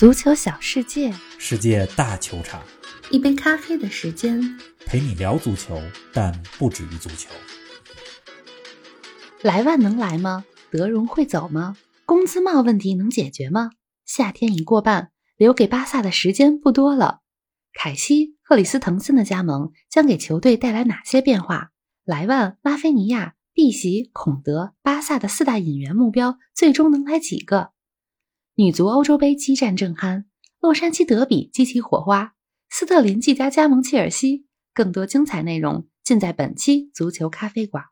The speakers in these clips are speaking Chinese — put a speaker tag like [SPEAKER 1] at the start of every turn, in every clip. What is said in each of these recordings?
[SPEAKER 1] 足球小世界，
[SPEAKER 2] 世界大球场，
[SPEAKER 1] 一杯咖啡的时间，
[SPEAKER 2] 陪你聊足球，但不止于足球。
[SPEAKER 1] 莱万能来吗？德容会走吗？工资帽问题能解决吗？夏天已过半，留给巴萨的时间不多了。凯西、克里斯滕森的加盟将给球队带来哪些变化？莱万、拉菲尼亚、碧玺、孔德，巴萨的四大引援目标最终能来几个？女足欧洲杯激战正酣，洛杉矶德比激起火花，斯特林即将加盟切尔西。更多精彩内容尽在本期足球咖啡馆。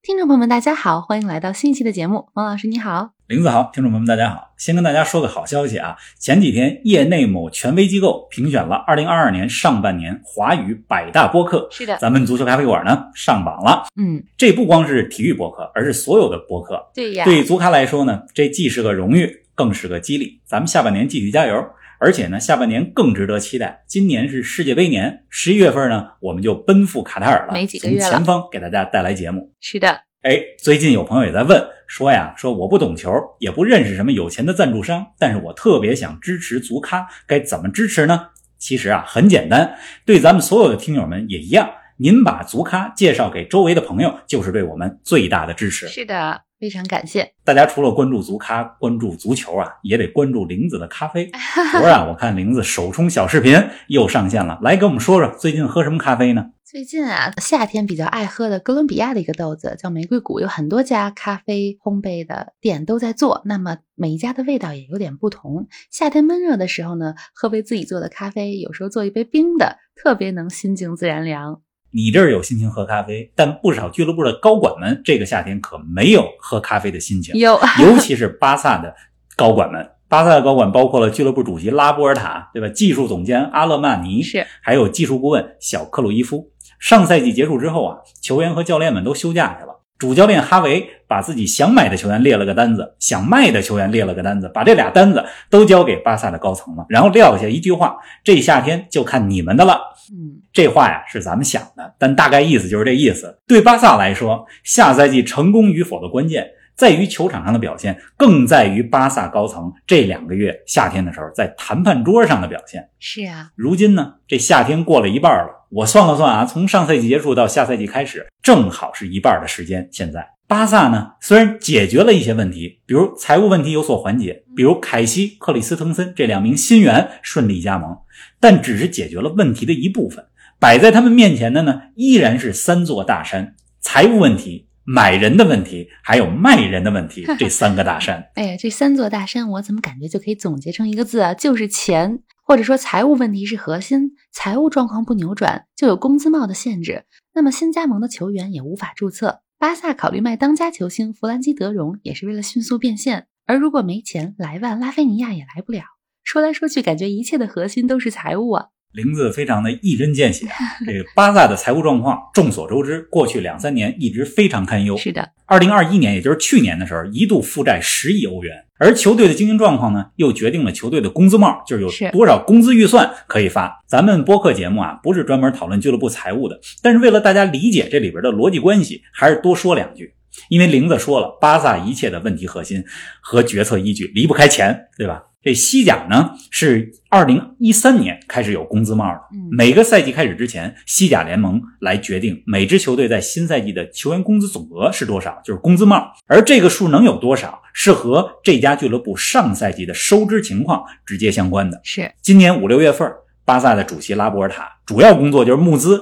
[SPEAKER 1] 听众朋友们，大家好，欢迎来到新一期的节目。王老师你好，
[SPEAKER 2] 林子豪，听众朋友们大家好。先跟大家说个好消息啊，前几天业内某权威机构评选了2022年上半年华语百大播客，
[SPEAKER 1] 是的，
[SPEAKER 2] 咱们足球咖啡馆呢上榜了。
[SPEAKER 1] 嗯，
[SPEAKER 2] 这不光是体育播客，而是所有的播客。
[SPEAKER 1] 对呀，
[SPEAKER 2] 对足咖来说呢，这既是个荣誉。更是个激励，咱们下半年继续加油。而且呢，下半年更值得期待。今年是世界杯年，十一月份呢，我们就奔赴卡塔尔了，
[SPEAKER 1] 没几个月
[SPEAKER 2] 了。前方给大家带来节目。
[SPEAKER 1] 是的，
[SPEAKER 2] 哎，最近有朋友也在问，说呀，说我不懂球，也不认识什么有钱的赞助商，但是我特别想支持足咖，该怎么支持呢？其实啊，很简单，对咱们所有的听友们也一样，您把足咖介绍给周围的朋友，就是对我们最大的支持。
[SPEAKER 1] 是的。非常感谢
[SPEAKER 2] 大家！除了关注足咖、关注足球啊，也得关注玲子的咖啡。昨儿啊，我看玲子首冲小视频又上线了，来给我们说说最近喝什么咖啡呢？
[SPEAKER 1] 最近啊，夏天比较爱喝的哥伦比亚的一个豆子叫玫瑰谷，有很多家咖啡烘焙的店都在做，那么每一家的味道也有点不同。夏天闷热的时候呢，喝杯自己做的咖啡，有时候做一杯冰的，特别能心静自然凉。
[SPEAKER 2] 你这儿有心情喝咖啡，但不少俱乐部的高管们这个夏天可没有喝咖啡的心情。
[SPEAKER 1] 有，
[SPEAKER 2] 尤其是巴萨的高管们。巴萨的高管包括了俱乐部主席拉波尔塔，对吧？技术总监阿勒曼尼
[SPEAKER 1] 是，
[SPEAKER 2] 还有技术顾问小克鲁伊夫。上赛季结束之后啊，球员和教练们都休假去了。主教练哈维把自己想买的球员列了个单子，想卖的球员列了个单子，把这俩单子都交给巴萨的高层了，然后撂下一句话：“这夏天就看你们的了。”
[SPEAKER 1] 嗯，
[SPEAKER 2] 这话呀是咱们想的，但大概意思就是这意思。对巴萨来说，下赛季成功与否的关键在于球场上的表现，更在于巴萨高层这两个月夏天的时候在谈判桌上的表现。
[SPEAKER 1] 是啊，
[SPEAKER 2] 如今呢，这夏天过了一半了。我算了算啊，从上赛季结束到下赛季开始，正好是一半的时间。现在巴萨呢，虽然解决了一些问题，比如财务问题有所缓解，比如凯西、克里斯滕森这两名新援顺利加盟，但只是解决了问题的一部分。摆在他们面前的呢，依然是三座大山：财务问题、买人的问题，还有卖人的问题。这三个大山，
[SPEAKER 1] 哎呀，这三座大山，我怎么感觉就可以总结成一个字啊，就是钱。或者说财务问题是核心，财务状况不扭转，就有工资帽的限制，那么新加盟的球员也无法注册。巴萨考虑卖当家球星弗兰基德容，也是为了迅速变现。而如果没钱，莱万、拉菲尼亚也来不了。说来说去，感觉一切的核心都是财务啊。
[SPEAKER 2] 玲子非常的一针见血，这个巴萨的财务状况众所周知，过去两三年一直非常堪忧。
[SPEAKER 1] 是的，
[SPEAKER 2] 二零二一年，也就是去年的时候，一度负债十亿欧元。而球队的经营状况呢，又决定了球队的工资帽，就是有多少工资预算可以发。咱们播客节目啊，不是专门讨论俱乐部财务的，但是为了大家理解这里边的逻辑关系，还是多说两句。因为玲子说了，巴萨一切的问题核心和决策依据离不开钱，对吧？这西甲呢是二零一三年开始有工资帽的，每个赛季开始之前，西甲联盟来决定每支球队在新赛季的球员工资总额是多少，就是工资帽。而这个数能有多少，是和这家俱乐部上赛季的收支情况直接相关的。
[SPEAKER 1] 是
[SPEAKER 2] 今年五六月份，巴萨的主席拉波尔塔主要工作就是募资。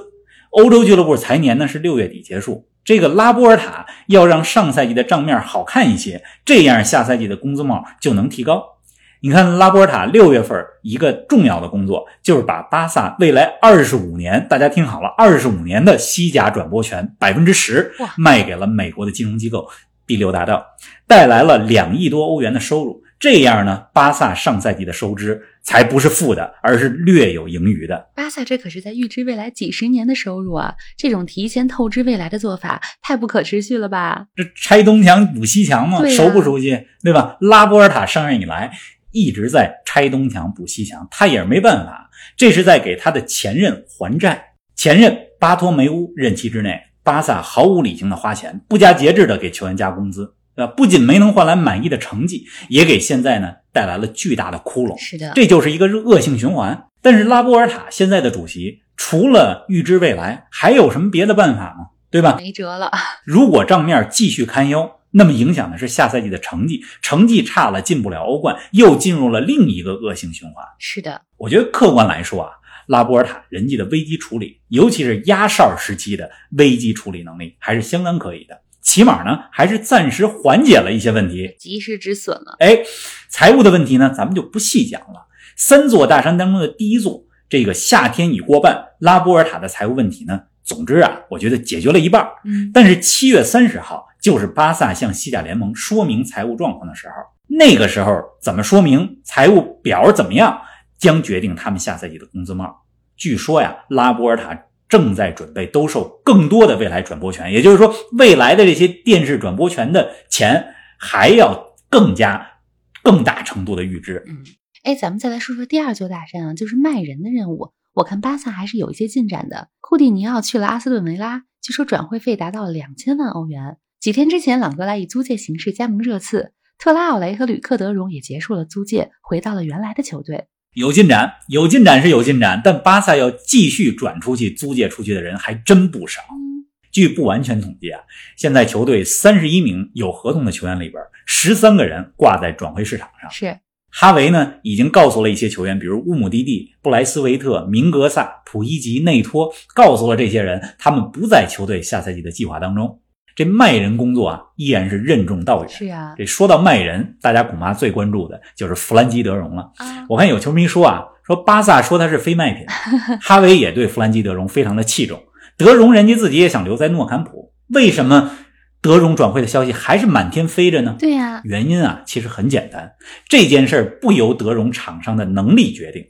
[SPEAKER 2] 欧洲俱乐部财年呢是六月底结束，这个拉波尔塔要让上赛季的账面好看一些，这样下赛季的工资帽就能提高。你看拉波尔塔六月份一个重要的工作，就是把巴萨未来二十五年，大家听好了，二十五年的西甲转播权百分之十卖给了美国的金融机构第六大道，带来了两亿多欧元的收入。这样呢，巴萨上赛季的收支才不是负的，而是略有盈余的。
[SPEAKER 1] 巴萨这可是在预支未来几十年的收入啊！这种提前透支未来的做法，太不可持续了吧？
[SPEAKER 2] 这拆东墙补西墙嘛？熟不熟悉？对吧？拉波尔塔上任以来。一直在拆东墙补西墙，他也是没办法。这是在给他的前任还债。前任巴托梅乌任期之内，巴萨毫无理性的花钱，不加节制的给球员加工资，不仅没能换来满意的成绩，也给现在呢带来了巨大的窟窿。
[SPEAKER 1] 是的，
[SPEAKER 2] 这就是一个恶性循环。但是拉波尔塔现在的主席，除了预知未来，还有什么别的办法吗？对吧？
[SPEAKER 1] 没辙了。
[SPEAKER 2] 如果账面继续堪忧，那么影响的是下赛季的成绩，成绩差了进不了欧冠，又进入了另一个恶性循环。
[SPEAKER 1] 是的，
[SPEAKER 2] 我觉得客观来说啊，拉波尔塔人际的危机处理，尤其是压哨时期的危机处理能力，还是相当可以的。起码呢，还是暂时缓解了一些问题，
[SPEAKER 1] 及时止损了。
[SPEAKER 2] 哎，财务的问题呢，咱们就不细讲了。三座大山当中的第一座，这个夏天已过半，拉波尔塔的财务问题呢，总之啊，我觉得解决了一半。
[SPEAKER 1] 嗯，
[SPEAKER 2] 但是七月三十号就是巴萨向西甲联盟说明财务状况的时候，那个时候怎么说明财务表怎么样，将决定他们下赛季的工资帽。据说呀，拉波尔塔。正在准备兜售更多的未来转播权，也就是说，未来的这些电视转播权的钱还要更加更大程度的预支。
[SPEAKER 1] 嗯，哎，咱们再来说说第二座大山啊，就是卖人的任务。我看巴萨还是有一些进展的。库蒂尼奥去了阿斯顿维拉，据说转会费达到了两千万欧元。几天之前，朗格莱以租借形式加盟热刺，特拉奥雷和吕克德容也结束了租借，回到了原来的球队。
[SPEAKER 2] 有进展，有进展是有进展，但巴萨要继续转出去租借出去的人还真不少。据不完全统计啊，现在球队三十一名有合同的球员里边，十三个人挂在转会市场上。
[SPEAKER 1] 是
[SPEAKER 2] 哈维呢，已经告诉了一些球员，比如乌姆蒂蒂、布莱斯维特、明格萨、普伊吉、内托，告诉了这些人，他们不在球队下赛季的计划当中。这卖人工作啊，依然是任重道远。
[SPEAKER 1] 是啊，
[SPEAKER 2] 这说到卖人，大家恐怕最关注的就是弗兰基德容了。
[SPEAKER 1] 啊，
[SPEAKER 2] 我看有球迷说啊，说巴萨说他是非卖品，哈维也对弗兰基德容非常的器重。德容人家自己也想留在诺坎普，为什么德容转会的消息还是满天飞着呢？
[SPEAKER 1] 对呀，
[SPEAKER 2] 原因啊，其实很简单，这件事儿不由德容场上的能力决定，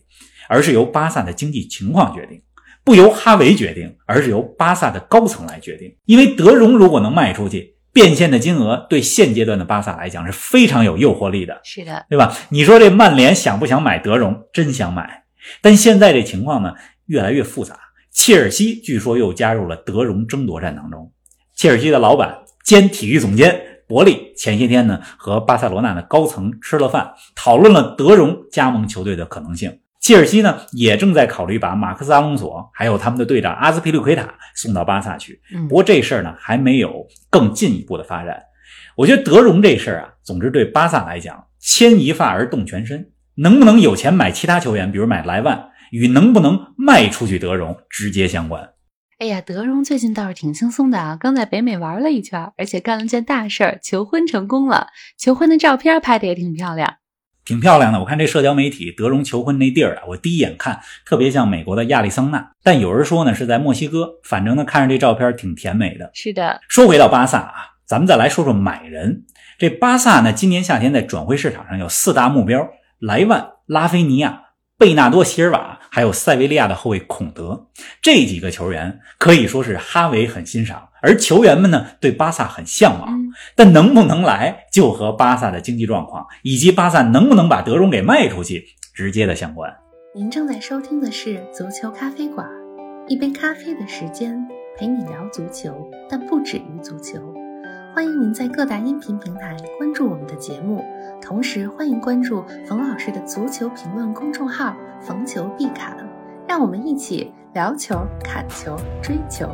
[SPEAKER 2] 而是由巴萨的经济情况决定。不由哈维决定，而是由巴萨的高层来决定。因为德容如果能卖出去，变现的金额对现阶段的巴萨来讲是非常有诱惑力的。
[SPEAKER 1] 是的，
[SPEAKER 2] 对吧？你说这曼联想不想买德容？真想买。但现在这情况呢，越来越复杂。切尔西据说又加入了德容争夺战当中。切尔西的老板兼体育总监伯利前些天呢，和巴塞罗那的高层吃了饭，讨论了德容加盟球队的可能性。切尔西呢，也正在考虑把马克斯·阿隆索还有他们的队长阿斯皮利奎塔送到巴萨去。不过这事儿呢，还没有更进一步的发展。我觉得德容这事儿啊，总之对巴萨来讲，牵一发而动全身。能不能有钱买其他球员，比如买莱万，与能不能卖出去德容直接相关。
[SPEAKER 1] 哎呀，德容最近倒是挺轻松的啊，刚在北美玩了一圈，而且干了件大事儿，求婚成功了。求婚的照片拍的也挺漂亮。
[SPEAKER 2] 挺漂亮的，我看这社交媒体德容求婚那地儿啊，我第一眼看特别像美国的亚利桑那，但有人说呢是在墨西哥，反正呢看着这照片挺甜美的。
[SPEAKER 1] 是的，
[SPEAKER 2] 说回到巴萨啊，咱们再来说说买人。这巴萨呢，今年夏天在转会市场上有四大目标：莱万、拉菲尼亚。贝纳多·席尔瓦，还有塞维利亚的后卫孔德，这几个球员可以说是哈维很欣赏，而球员们呢对巴萨很向往。但能不能来，就和巴萨的经济状况以及巴萨能不能把德容给卖出去直接的相关。
[SPEAKER 1] 您正在收听的是足球咖啡馆，一杯咖啡的时间陪你聊足球，但不止于足球。欢迎您在各大音频平台关注我们的节目。同时，欢迎关注冯老师的足球评论公众号“冯球必侃”，让我们一起聊球、砍球、追球。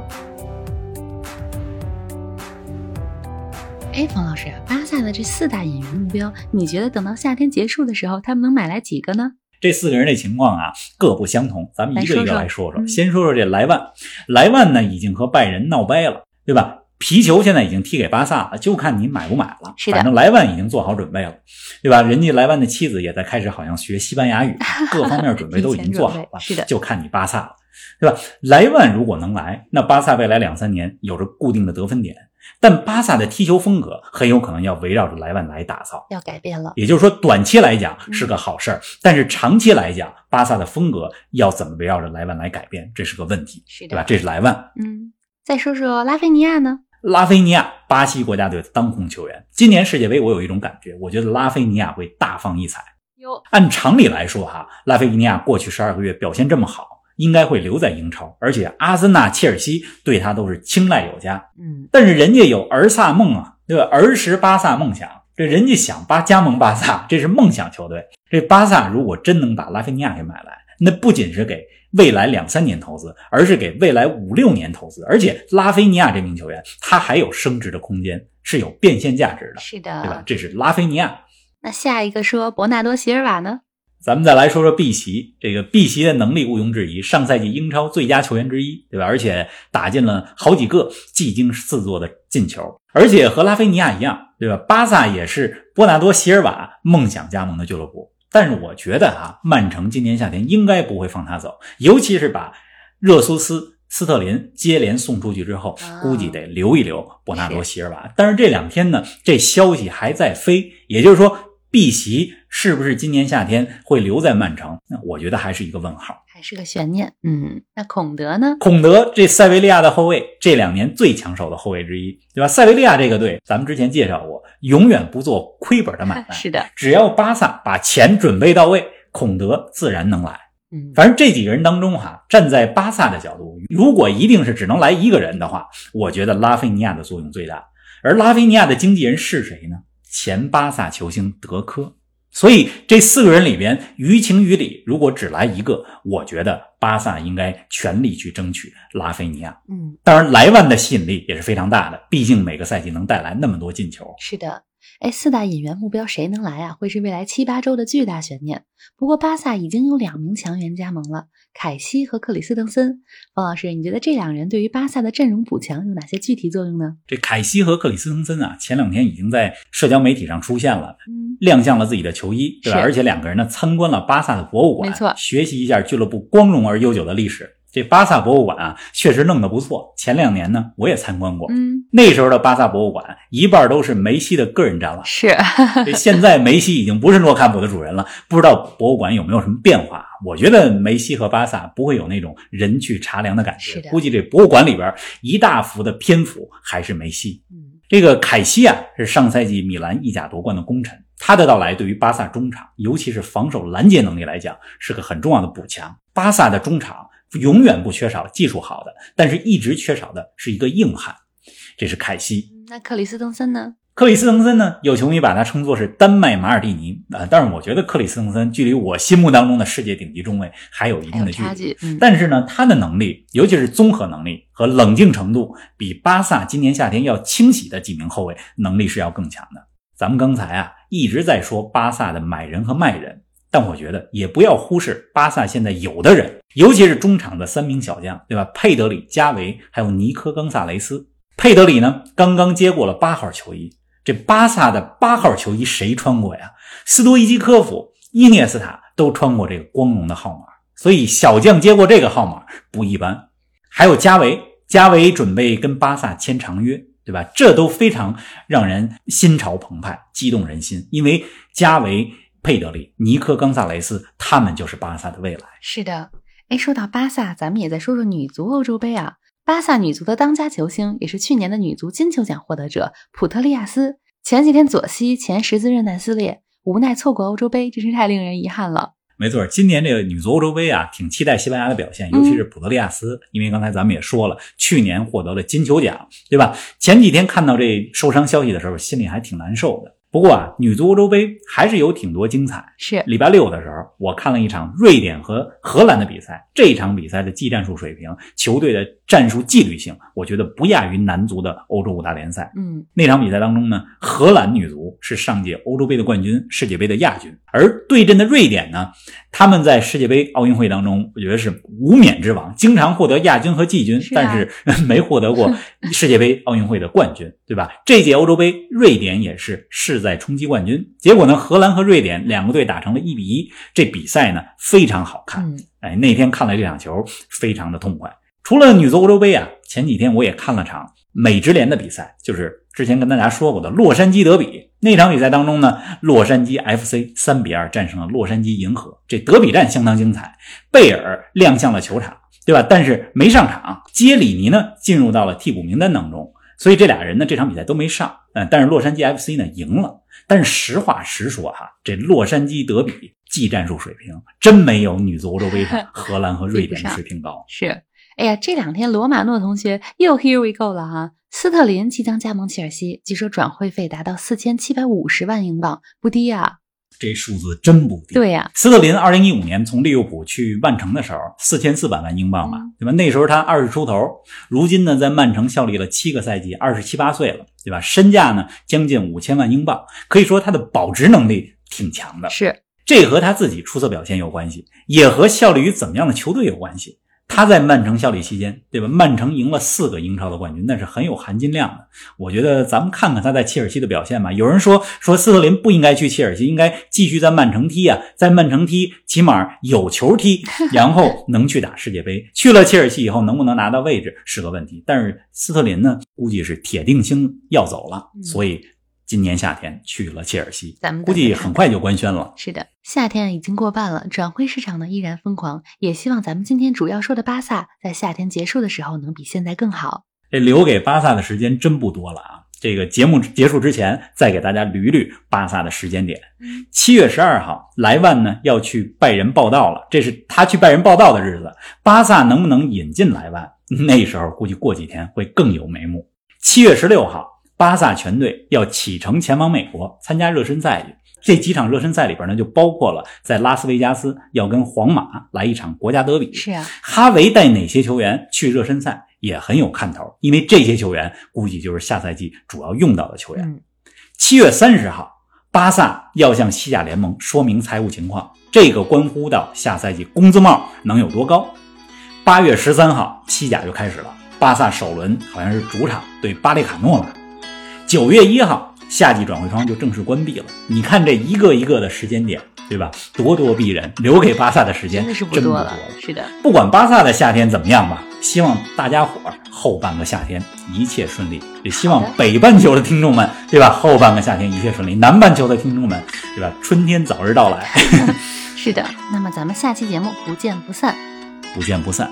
[SPEAKER 1] 哎，冯老师，巴萨的这四大引援目标，你觉得等到夏天结束的时候，他们能买来几个呢？
[SPEAKER 2] 这四个人的情况啊，各不相同，咱们一个一个来
[SPEAKER 1] 说
[SPEAKER 2] 说。先说说这莱万，莱万呢，已经和拜仁闹掰了，对吧？皮球现在已经踢给巴萨了，就看你买不买了。反正莱万已经做好准备了，对吧？人家莱万的妻子也在开始好像学西班牙语，各方面准备都已经做好了。
[SPEAKER 1] 是的，
[SPEAKER 2] 就看你巴萨了，对吧？莱万如果能来，那巴萨未来两三年有着固定的得分点，但巴萨的踢球风格很有可能要围绕着莱万来打造，
[SPEAKER 1] 要改变了。
[SPEAKER 2] 也就是说，短期来讲是个好事儿，但是长期来讲，巴萨的风格要怎么围绕着莱万来改变，这是个问题，
[SPEAKER 1] 是的，
[SPEAKER 2] 对吧？这是莱万。
[SPEAKER 1] 嗯，再说说拉菲尼亚呢？
[SPEAKER 2] 拉菲尼亚，巴西国家队的当红球员。今年世界杯，我有一种感觉，我觉得拉菲尼亚会大放异彩。
[SPEAKER 1] 哟，
[SPEAKER 2] 按常理来说，哈，拉菲尼亚过去十二个月表现这么好，应该会留在英超，而且阿森纳、切尔西对他都是青睐有加。
[SPEAKER 1] 嗯，
[SPEAKER 2] 但是人家有儿萨梦啊，对吧？儿时巴萨梦想，这人家想巴加盟巴萨，这是梦想球队。这巴萨如果真能把拉菲尼亚给买来，那不仅是给未来两三年投资，而是给未来五六年投资。而且拉菲尼亚这名球员，他还有升值的空间，是有变现价值的。
[SPEAKER 1] 是的，
[SPEAKER 2] 对吧？这是拉菲尼亚。
[SPEAKER 1] 那下一个说伯纳多席尔瓦呢？
[SPEAKER 2] 咱们再来说说碧玺，这个碧玺的能力毋庸置疑，上赛季英超最佳球员之一，对吧？而且打进了好几个技惊四座的进球，而且和拉菲尼亚一样，对吧？巴萨也是波纳多席尔瓦梦想加盟的俱乐部，但是我觉得啊，曼城今年夏天应该不会放他走，尤其是把热苏斯、斯特林接连送出去之后，估计得留一留波纳多席尔瓦。但是这两天呢，这消息还在飞，也就是说。碧玺是不是今年夏天会留在曼城？那我觉得还是一个问号，
[SPEAKER 1] 还是个悬念。嗯，那孔德呢？
[SPEAKER 2] 孔德这塞维利亚的后卫，这两年最抢手的后卫之一，对吧？塞维利亚这个队，咱们之前介绍过，永远不做亏本的买卖。
[SPEAKER 1] 是的，
[SPEAKER 2] 只要巴萨把钱准备到位，孔德自然能来。
[SPEAKER 1] 嗯，
[SPEAKER 2] 反正这几个人当中哈，站在巴萨的角度，如果一定是只能来一个人的话，我觉得拉菲尼亚的作用最大。而拉菲尼亚的经纪人是谁呢？前巴萨球星德科，所以这四个人里边，于情于理，如果只来一个，我觉得巴萨应该全力去争取拉菲尼亚。
[SPEAKER 1] 嗯，
[SPEAKER 2] 当然莱万的吸引力也是非常大的，毕竟每个赛季能带来那么多进球。
[SPEAKER 1] 是的。哎，四大引援目标谁能来啊？会是未来七八周的巨大悬念。不过巴萨已经有两名强援加盟了，凯西和克里斯滕森。方老师，你觉得这两人对于巴萨的阵容补强有哪些具体作用呢？
[SPEAKER 2] 这凯西和克里斯滕森啊，前两天已经在社交媒体上出现了，
[SPEAKER 1] 嗯，
[SPEAKER 2] 亮相了自己的球衣，对吧？而且两个人呢参观了巴萨的博物馆，
[SPEAKER 1] 没错，
[SPEAKER 2] 学习一下俱乐部光荣而悠久的历史。这巴萨博物馆啊，确实弄得不错。前两年呢，我也参观过。
[SPEAKER 1] 嗯，
[SPEAKER 2] 那时候的巴萨博物馆一半都是梅西的个人展览。
[SPEAKER 1] 是，
[SPEAKER 2] 现在梅西已经不是诺坎普的主人了，不知道博物馆有没有什么变化？我觉得梅西和巴萨不会有那种人去茶凉的感觉。估计这博物馆里边一大幅的篇幅还是梅西。
[SPEAKER 1] 嗯，
[SPEAKER 2] 这个凯西啊，是上赛季米兰意甲夺冠的功臣，他的到来对于巴萨中场，尤其是防守拦截能力来讲，是个很重要的补强。巴萨的中场。永远不缺少技术好的，但是一直缺少的是一个硬汉，这是凯西。
[SPEAKER 1] 那克里斯滕森呢？
[SPEAKER 2] 克里斯滕森呢？有球迷把他称作是丹麦马尔蒂尼啊，但是我觉得克里斯滕森距离我心目当中的世界顶级中卫还有一定的距
[SPEAKER 1] 离。
[SPEAKER 2] 但是呢，他的能力，尤其是综合能力和冷静程度，比巴萨今年夏天要清洗的几名后卫能力是要更强的。咱们刚才啊一直在说巴萨的买人和卖人。但我觉得也不要忽视巴萨现在有的人，尤其是中场的三名小将，对吧？佩德里、加维还有尼科·冈萨雷斯。佩德里呢，刚刚接过了八号球衣。这巴萨的八号球衣谁穿过呀？斯多伊基科夫、伊涅斯塔都穿过这个光荣的号码，所以小将接过这个号码不一般。还有加维，加维准备跟巴萨签长约，对吧？这都非常让人心潮澎湃、激动人心，因为加维。佩德里、尼克·冈萨雷斯，他们就是巴萨的未来。
[SPEAKER 1] 是的，哎，说到巴萨，咱们也再说说女足欧洲杯啊。巴萨女足的当家球星，也是去年的女足金球奖获得者普特利亚斯，前几天左膝前十字韧带撕裂，无奈错过欧洲杯，真是太令人遗憾了。
[SPEAKER 2] 没错，今年这个女足欧洲杯啊，挺期待西班牙的表现，尤其是普特利亚斯，因为刚才咱们也说了，去年获得了金球奖，对吧？前几天看到这受伤消息的时候，心里还挺难受的。不过啊，女足欧洲杯还是有挺多精彩。
[SPEAKER 1] 是
[SPEAKER 2] 礼拜六的时候，我看了一场瑞典和荷兰的比赛。这场比赛的技战术水平、球队的战术纪律性，我觉得不亚于男足的欧洲五大联赛。
[SPEAKER 1] 嗯，
[SPEAKER 2] 那场比赛当中呢，荷兰女足是上届欧洲杯的冠军、世界杯的亚军，而对阵的瑞典呢，他们在世界杯、奥运会当中，我觉得是无冕之王，经常获得亚军和季军，但是没获得过世界杯、奥运会的冠军，对吧？这届欧洲杯，瑞典也是是。在冲击冠军，结果呢？荷兰和瑞典两个队打成了一比一。这比赛呢非常好看。哎，那天看了这场球，非常的痛快。除了女足欧洲杯啊，前几天我也看了场美职联的比赛，就是之前跟大家说过的洛杉矶德比。那场比赛当中呢，洛杉矶 FC 三比二战胜了洛杉矶银河。这德比战相当精彩。贝尔亮相了球场，对吧？但是没上场。杰里尼呢进入到了替补名单当中。所以这俩人呢，这场比赛都没上，嗯，但是洛杉矶 FC 呢赢了。但是实话实说哈，这洛杉矶德比技战术水平真没有女足欧洲杯上 荷兰和瑞典的水平高。
[SPEAKER 1] 是，哎呀，这两天罗马诺同学又 Here we go 了哈！斯特林即将加盟切尔西，据说转会费达到四千七百五十万英镑，不低啊。
[SPEAKER 2] 这数字真不低。
[SPEAKER 1] 对呀，
[SPEAKER 2] 斯特林二零一五年从利物浦去曼城的时候，四千四百万英镑吧，对吧？那时候他二十出头，如今呢，在曼城效力了七个赛季，二十七八岁了，对吧？身价呢，将近五千万英镑，可以说他的保值能力挺强的。
[SPEAKER 1] 是，
[SPEAKER 2] 这和他自己出色表现有关系，也和效力于怎么样的球队有关系。他在曼城效力期间，对吧？曼城赢了四个英超的冠军，那是很有含金量的。我觉得咱们看看他在切尔西的表现吧。有人说说斯特林不应该去切尔西，应该继续在曼城踢啊，在曼城踢起码有球踢，然后能去打世界杯。去了切尔西以后，能不能拿到位置是个问题。但是斯特林呢，估计是铁定心要走了，所以。今年夏天去了切尔西，
[SPEAKER 1] 咱们
[SPEAKER 2] 估计很快就官宣了。
[SPEAKER 1] 是的，夏天已经过半了，转会市场呢依然疯狂。也希望咱们今天主要说的巴萨，在夏天结束的时候能比现在更好。
[SPEAKER 2] 这留给巴萨的时间真不多了啊！这个节目结束之前，再给大家捋捋巴萨的时间点。七月十二号，莱万呢要去拜仁报道了，这是他去拜仁报道的日子。巴萨能不能引进莱万？那时候估计过几天会更有眉目。七月十六号。巴萨全队要启程前往美国参加热身赛去，这几场热身赛里边呢，就包括了在拉斯维加斯要跟皇马来一场国家德比。
[SPEAKER 1] 是啊，
[SPEAKER 2] 哈维带哪些球员去热身赛也很有看头，因为这些球员估计就是下赛季主要用到的球员。七月三十号，巴萨要向西甲联盟说明财务情况，这个关乎到下赛季工资帽能有多高。八月十三号，西甲就开始了，巴萨首轮好像是主场对巴列卡诺了。九月一号，夏季转会窗就正式关闭了。你看这一个一个的时间点，对吧？咄咄逼人，留给巴萨的时间
[SPEAKER 1] 真的是
[SPEAKER 2] 不多
[SPEAKER 1] 了。是的，
[SPEAKER 2] 不管巴萨的夏天怎么样吧，希望大家伙儿后半个夏天一切顺利。也希望北半球的听众们，对吧？后半个夏天一切顺利。南半球的听众们，对吧？春天早日到来。
[SPEAKER 1] 是的，那么咱们下期节目不见不散，
[SPEAKER 2] 不见不散。